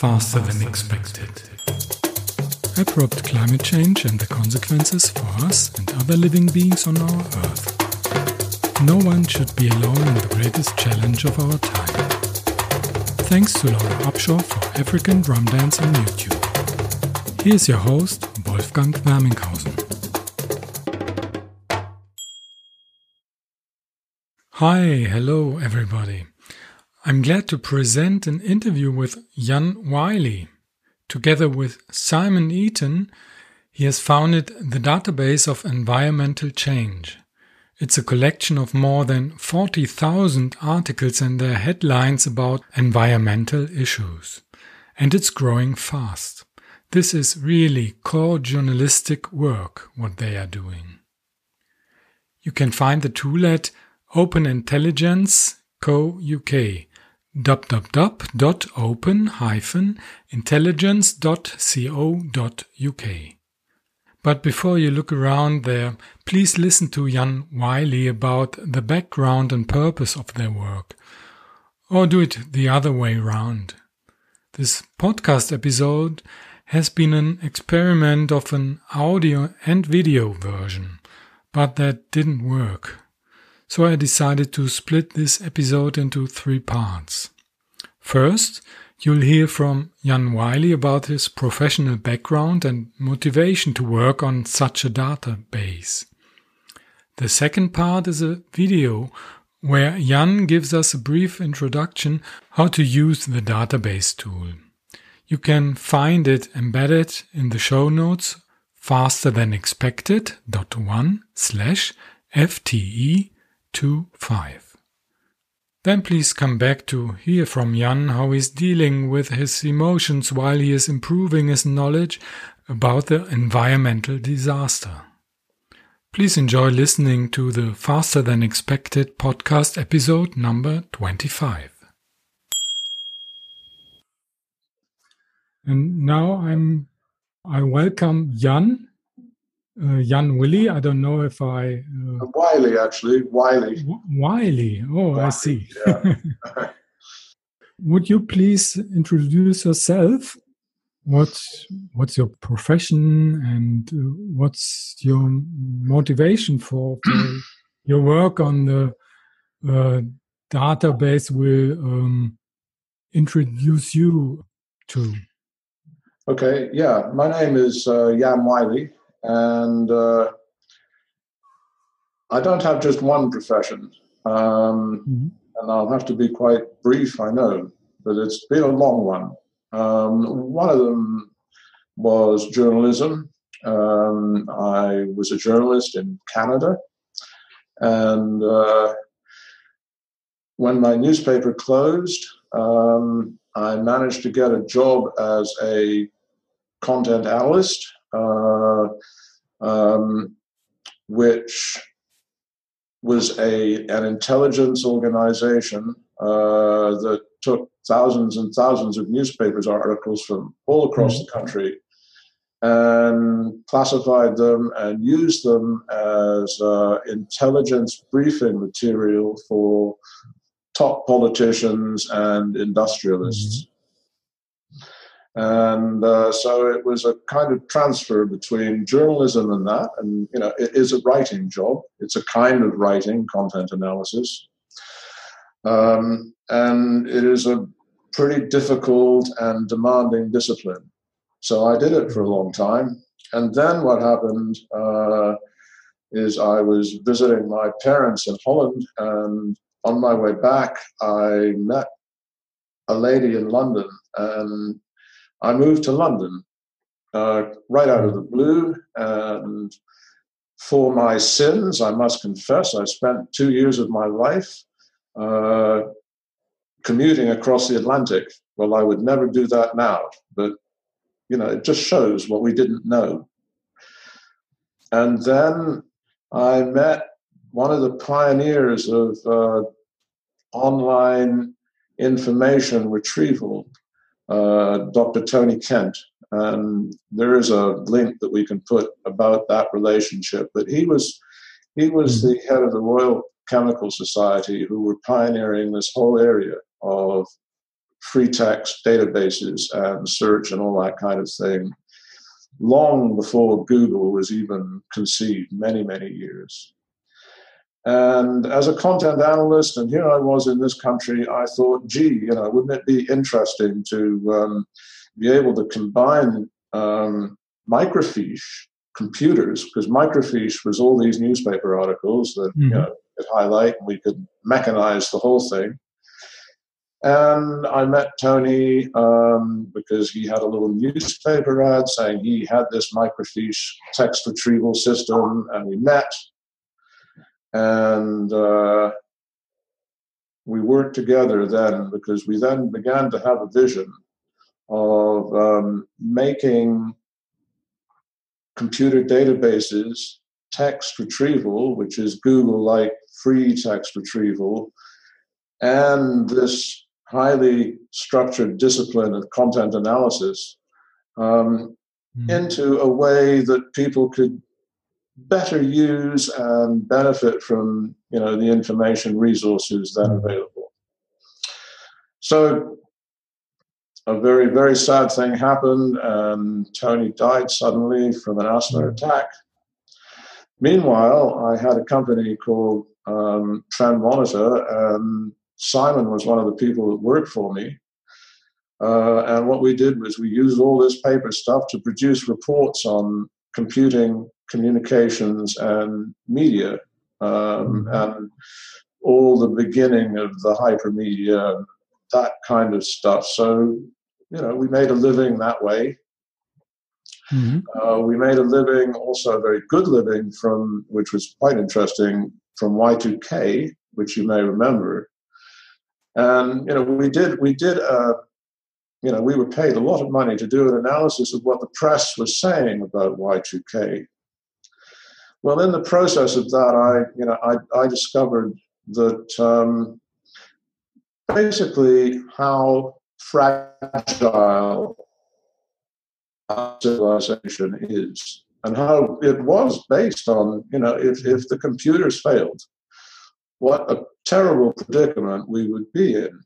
faster than expected. Abrupt climate change and the consequences for us and other living beings on our Earth. No one should be alone in the greatest challenge of our time. Thanks to Laura Upshaw for African drum dance on YouTube. Here's your host, Wolfgang Werminghausen. Hi, hello everybody. I'm glad to present an interview with Jan Wyllie. Together with Simon Eaton, he has founded the Database of Environmental Change. It's a collection of more than 40,000 articles and their headlines about environmental issues. And it's growing fast. This is really core journalistic work, what they are doing. You can find the tool at Open Intelligence Co. UK www.open-intelligence.co.uk. But before you look around there, please listen to Jan Wyllie about the background and purpose of their work. Or do it the other way round. This podcast episode has been an experiment of an audio and video version, but that didn't work so I decided to split this episode into three parts. First, you'll hear from Jan Wyllie about his professional background and motivation to work on such a database. The second part is a video where Jan gives us a brief introduction how to use the database tool. You can find it embedded in the show notes faster than expected dot one slash FTE 2.5. Then please come back to hear from Jan how he's dealing with his emotions while he is improving his knowledge about the environmental disaster. Please enjoy listening to the Faster Than Expected podcast episode number 25. And now I'm I welcome Jan uh, Jan Willy. I don't know if I. Uh, Wyllie, actually. Wyllie. Wyllie. Oh, Wyllie, I see. Yeah. Would you please introduce yourself? What's what's your profession and uh, what's your motivation for, for your work on the uh, database? Will um, introduce you to. Okay. Yeah, my name is uh, Jan Wyllie and uh, I don't have just one profession, um, mm-hmm. and I'll have to be quite brief, I know, but it's been a long one. Um, one of them was journalism. Um, I was a journalist in Canada, and uh, when my newspaper closed, um, I managed to get a job as a content analyst uh, um, which was a an intelligence organization uh, that took thousands and thousands of newspapers articles from all across mm-hmm. the country and classified them and used them as uh, intelligence briefing material for top politicians and industrialists. And uh, so it was a kind of transfer between journalism and that. And, you know, it is a writing job, it's a kind of writing, content analysis. Um, and it is a pretty difficult and demanding discipline. So I did it for a long time. And then what happened uh, is I was visiting my parents in Holland, and on my way back, I met a lady in London, and I moved to London uh, right out of the blue. And for my sins, I must confess, I spent two years of my life uh, commuting across the Atlantic. Well, I would never do that now, but you know, it just shows what we didn't know. And then I met one of the pioneers of uh, online information retrieval uh, Dr. Tony Kent. And there is a link that we can put about that relationship. But he was he was hmm. the head of the Royal Chemical Society who were pioneering this whole area of free text databases and search and all that kind of thing long before Google was even conceived, many, many years. And as a content analyst, and here I was in this country, I thought, gee, you know, wouldn't it be interesting to um, be able to combine um, microfiche computers, because microfiche was all these newspaper articles that mm-hmm. you know, could highlight, and we could mechanize the whole thing. And I met Tony um, because he had a little newspaper ad saying he had this microfiche text retrieval system, and we met. And uh, we worked together then because we then began to have a vision of um, making computer databases text retrieval, which is Google like free text retrieval, and this highly structured discipline of content analysis um, mm. into a way that people could better use and benefit from you know the information resources that are available so a very very sad thing happened and tony died suddenly from an asthma hmm. attack meanwhile i had a company called um, trend monitor and Simon was one of the people that worked for me. Uh, and what we did was we used all this paper stuff to produce reports on computing, communications, and media, um, mm-hmm. and all the beginning of the hypermedia, that kind of stuff. So, you know, we made a living that way. Mm-hmm. Uh, we made a living, also a very good living, from which was quite interesting, from Y2K, which you may remember. And you know, we did we did uh, you know we were paid a lot of money to do an analysis of what the press was saying about Y2K. Well, in the process of that, I you know I, I discovered that um, basically how fragile civilization is and how it was based on you know if, if the computers failed what a terrible predicament we would be in.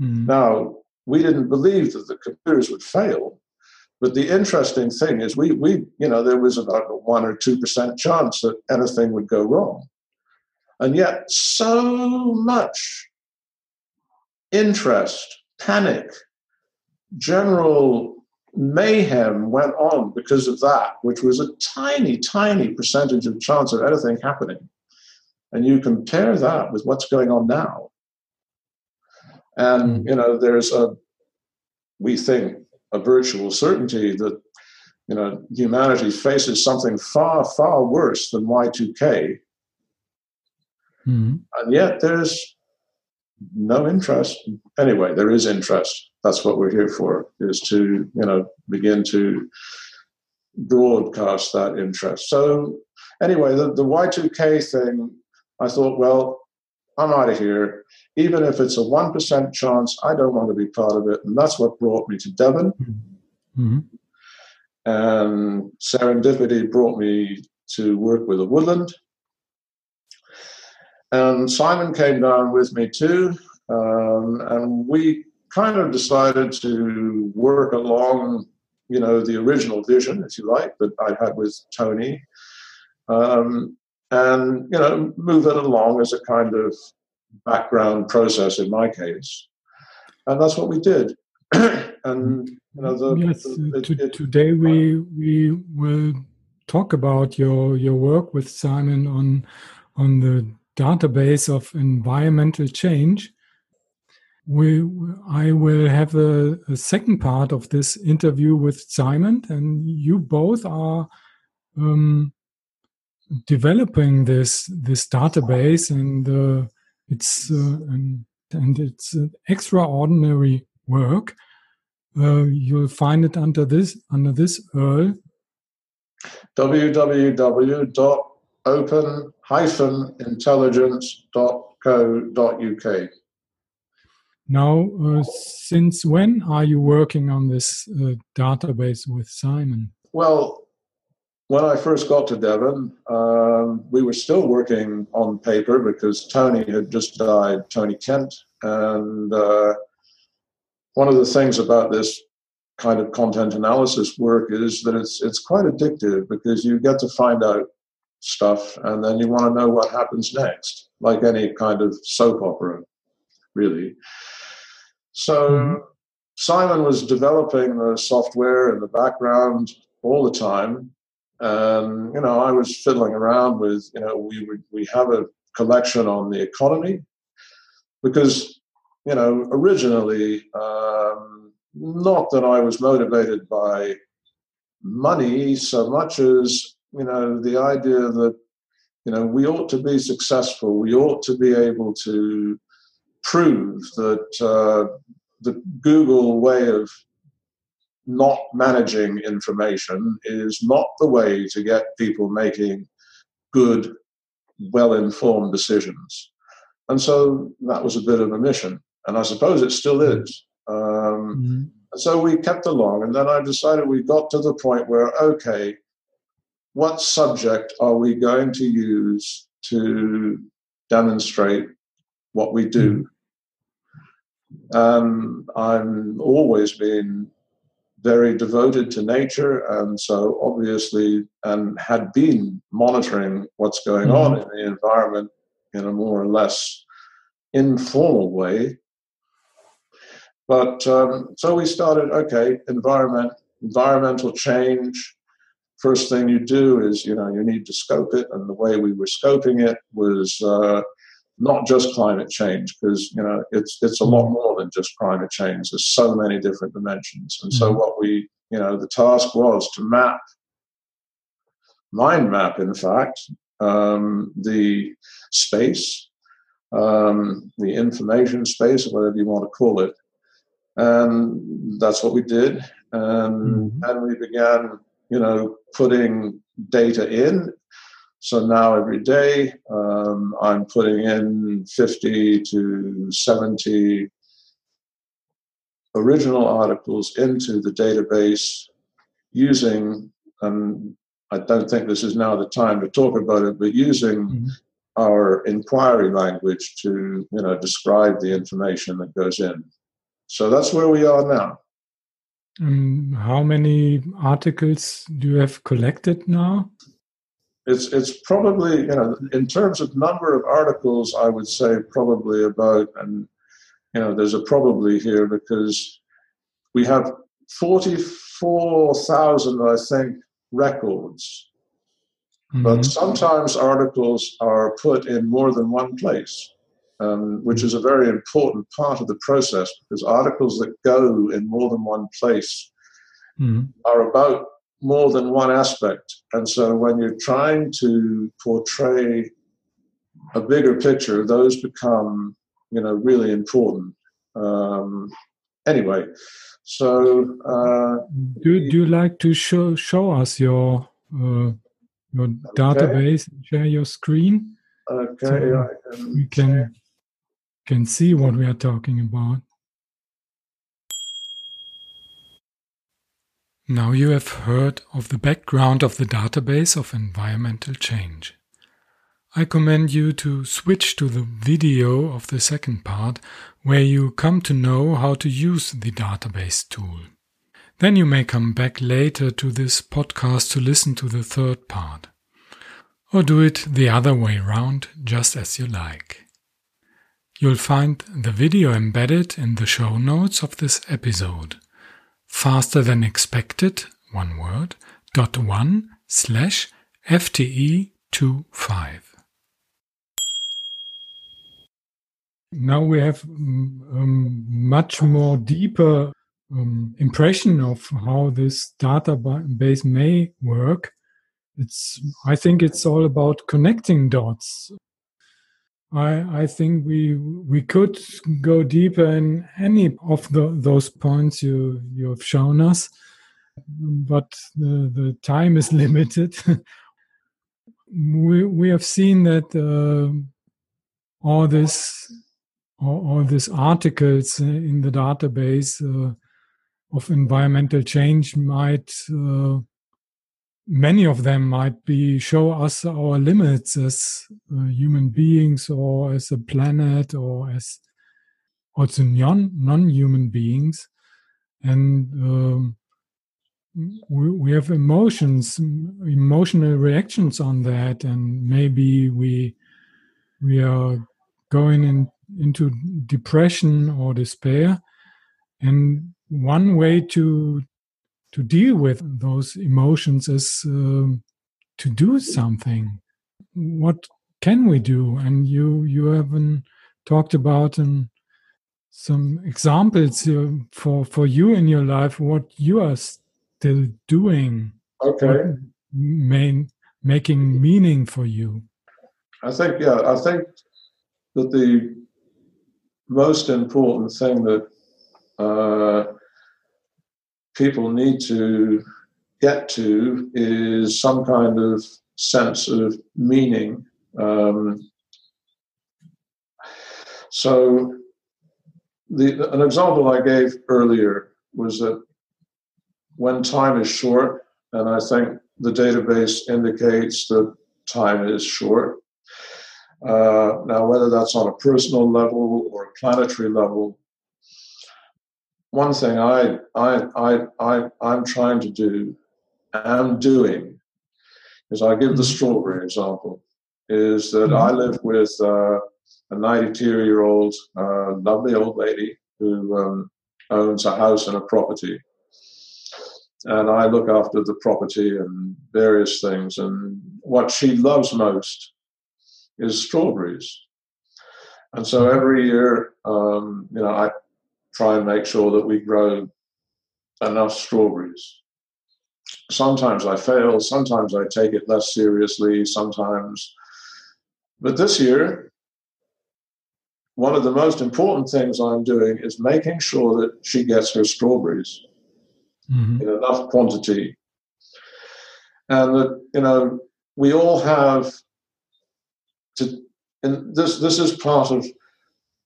Mm. Now, we didn't believe that the computers would fail. But the interesting thing is, we, we, you know, there was about a one or two percent chance that anything would go wrong, and yet so much interest, panic, general mayhem went on because of that, which was a tiny, tiny percentage of chance of anything happening and you compare that with what's going on now and hmm. you know there's a we think a virtual certainty that you know humanity faces something far far worse than y2k mm-hmm. and yet there's no interest anyway there is interest that's what we're here for is to you know begin to broadcast that interest so anyway the, the y2k thing I thought, well, I'm out of here. Even if it's a 1% chance, I don't want to be part of it. And that's what brought me to Devon. Mm-hmm. And serendipity brought me to work with a woodland. And Simon came down with me too. Um, and we kind of decided to work along, you know, the original vision, if you like, that I had with Tony. Um, and you know move it along as a kind of background process in my case. And that's what we did. And you know the, yes the, to, it, today we we will talk about your your work with simon on on the database of environmental change. We i will have a, a second part of this interview with simon and you both are um, developing this this database and uh, it's uh, and, and, it's extraordinary work. Uh, you'll find it under this under this URL www.open-intelligence.co.uk. Now, uh, since when are you working on this uh, database with Simon? Well, when I first got to Devon, um, we were still working on paper because Tony had just died, Tony Kent. And uh, one of the things about this kind of content analysis work is that it's it's quite addictive because you get to find out stuff and then you want to know what happens next, like any kind of soap opera, really. So mm-hmm. Simon was developing the software in the background all the time. And, you know, I was fiddling around with, you know, we, we have a collection on the economy because, you know, originally, um, not that I was motivated by money so much as you know, the idea that, you know, we ought to be successful, we ought to be able to prove that uh, the Google way of not managing information is not the way to get people making good, well informed decisions. And so that was a bit of a mission. And I suppose it still is. Um, mm-hmm. So we kept along. And then I decided we got to the point where, okay, what subject are we going to use to demonstrate what we do? Um, I'm always been very devoted to nature, and so obviously, and had been monitoring what's going mm-hmm. on in the environment in a more or less informal way. But um, so we started. Okay, environment, environmental change, first thing you do is you know you need to scope it and the way we were scoping it was uh, not just climate change because you know it's it's a lot more than just climate change there's so many different dimensions and so mm-hmm. what we you know the task was to map mind map in fact um, the space um, the information space or whatever you want to call it and that's what we did and mm-hmm. and we began you know, putting data in. So now every day um, I'm putting in 50 to 70 original articles into the database using, and I don't think this is now the time to talk about it, but using mm-hmm. our inquiry language to, you know, describe the information that goes in. So that's where we are now. Um, how many articles do you have collected now? It's it's probably you know in terms of number of articles, I would say probably about and you know there's a probably here because we have forty four thousand I think records. Mm-hmm. But sometimes articles are put in more than one place um, which is a very important part of the process because articles that go in more than one place mm. are about more than one aspect. And so when you're trying to portray a bigger picture, those become, you know, really important. Um, anyway, so uh, do do you like to show show us your uh, your okay. database? Share your screen. Okay, so can we can can see what we are talking about. Now you have heard of the background of the database of environmental change. I commend you to switch to the video of the second part where you come to know how to use the database tool. Then you may come back later to this podcast to listen to the third part. Or do it the other way round, just as you like. You'll find the video embedded in the show notes of this episode. Faster than expected, one word, dot one slash FTE 25. Now we have um, much more deeper um, impression of how this database may work. It's, I think it's all about connecting dots. I, I think we we could go deeper in any of the, those points you you have shown us, but the, the time is limited. we we have seen that uh, all this all, all these articles in the database uh, of environmental change might uh, many of them might be show us our limits as uh, human beings or as a planet or as also non non-human beings and um, we, we have emotions, emotional reactions on that, and maybe we we are going in, into depression or despair. And one way to to deal with those emotions is um, to do something. What can we do? And you you haven't talked about and some examples uh, for for you in your life what you are still doing okay main making meaning for you i think yeah i think that the most important thing that uh, people need to get to is some kind of sense of meaning um, so the, an example I gave earlier was that when time is short, and I think the database indicates that time is short. Uh, now, whether that's on a personal level or a planetary level, one thing I, I, I, I, I'm trying to do, am doing, is I give the mm-hmm. strawberry example, is that I mm-hmm. live with uh, a 92 year old uh, lovely old lady who um, owns a house and a property. And I look after the property and various things. And what she loves most is strawberries. And so every year, um, you know, I try and make sure that we grow enough strawberries. Sometimes I fail, sometimes I take it less seriously, sometimes. But this year, one of the most important things I'm doing is making sure that she gets her strawberries mm-hmm. in enough quantity. And that, you know, we all have to, and this, this is part of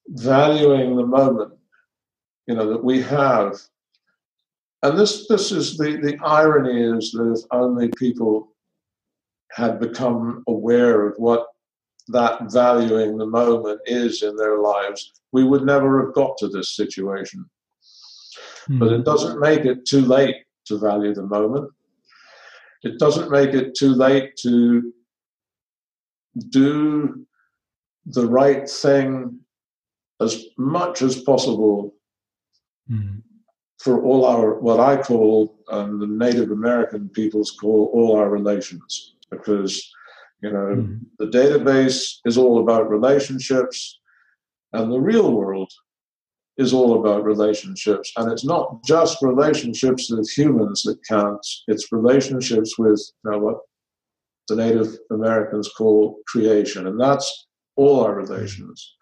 valuing the moment, you know, that we have. And this, this is the, the irony is that if only people had become aware of what that valuing the moment is in their lives, we would never have got to this situation. Mm. But it doesn't make it too late to value the moment. It doesn't make it too late to do the right thing as much as possible mm. for all our, what I call, um, the Native American peoples call all our relations. Because you know, mm. the database is all about relationships, and the real world is all about relationships. And it's not just relationships with humans that counts, it's relationships with you know, what the Native Americans call creation. And that's all our relations.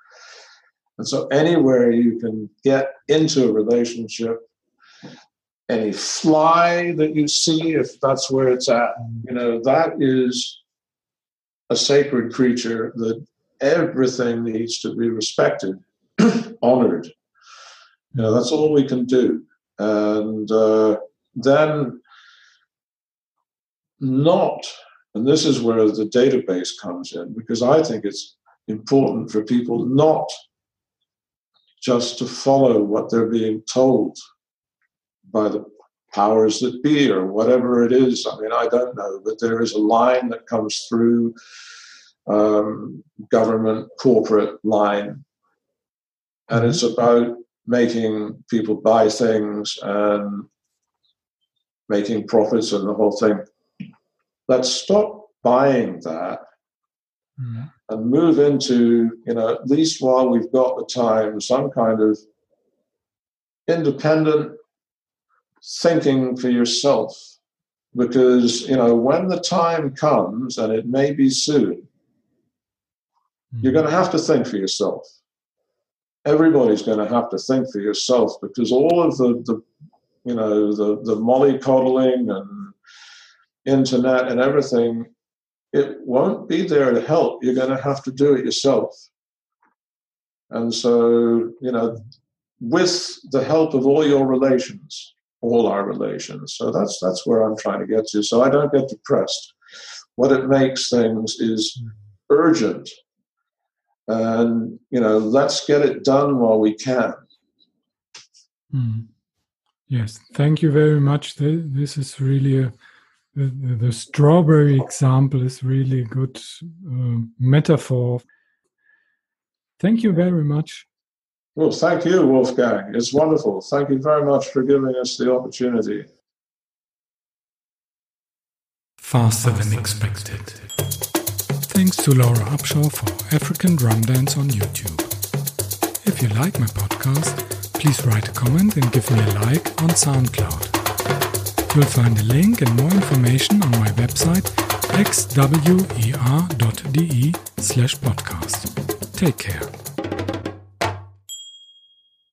And so, anywhere you can get into a relationship, any fly that you see, if that's where it's at, you know, that is a sacred creature that everything needs to be respected, honored. You know, that's all we can do. And uh, then not, and this is where the database comes in, because I think it's important for people not just to follow what they're being told by the powers that be or whatever it is. I mean, I don't know, but there is a line that comes through um, government, corporate line, and it's mm-hmm. about making people buy things and making profits and the whole thing. Let's stop buying that mm. And move into, you know, at least while we've got the time, some kind of independent thinking for yourself because you know when the time comes and it may be soon mm-hmm. you're going to have to think for yourself everybody's going to have to think for yourself because all of the, the you know the the mollycoddling and internet and everything it won't be there to help you're going to have to do it yourself and so you know with the help of all your relations all our relations. So that's that's where I'm trying to get to. So I don't get depressed. What it makes things is urgent, and you know, let's get it done while we can. Mm. Yes, thank you very much. This is really a the, the strawberry example is really a good uh, metaphor. Thank you very much. Well, thank you, Wolfgang. It's wonderful. Thank you very much for giving us the opportunity. Faster than expected. Thanks to Laura Upshaw for African Drum Dance on YouTube. If you like my podcast, please write a comment and give me a like on SoundCloud. You'll find a link and more information on my website xwer.de slash podcast. Take care.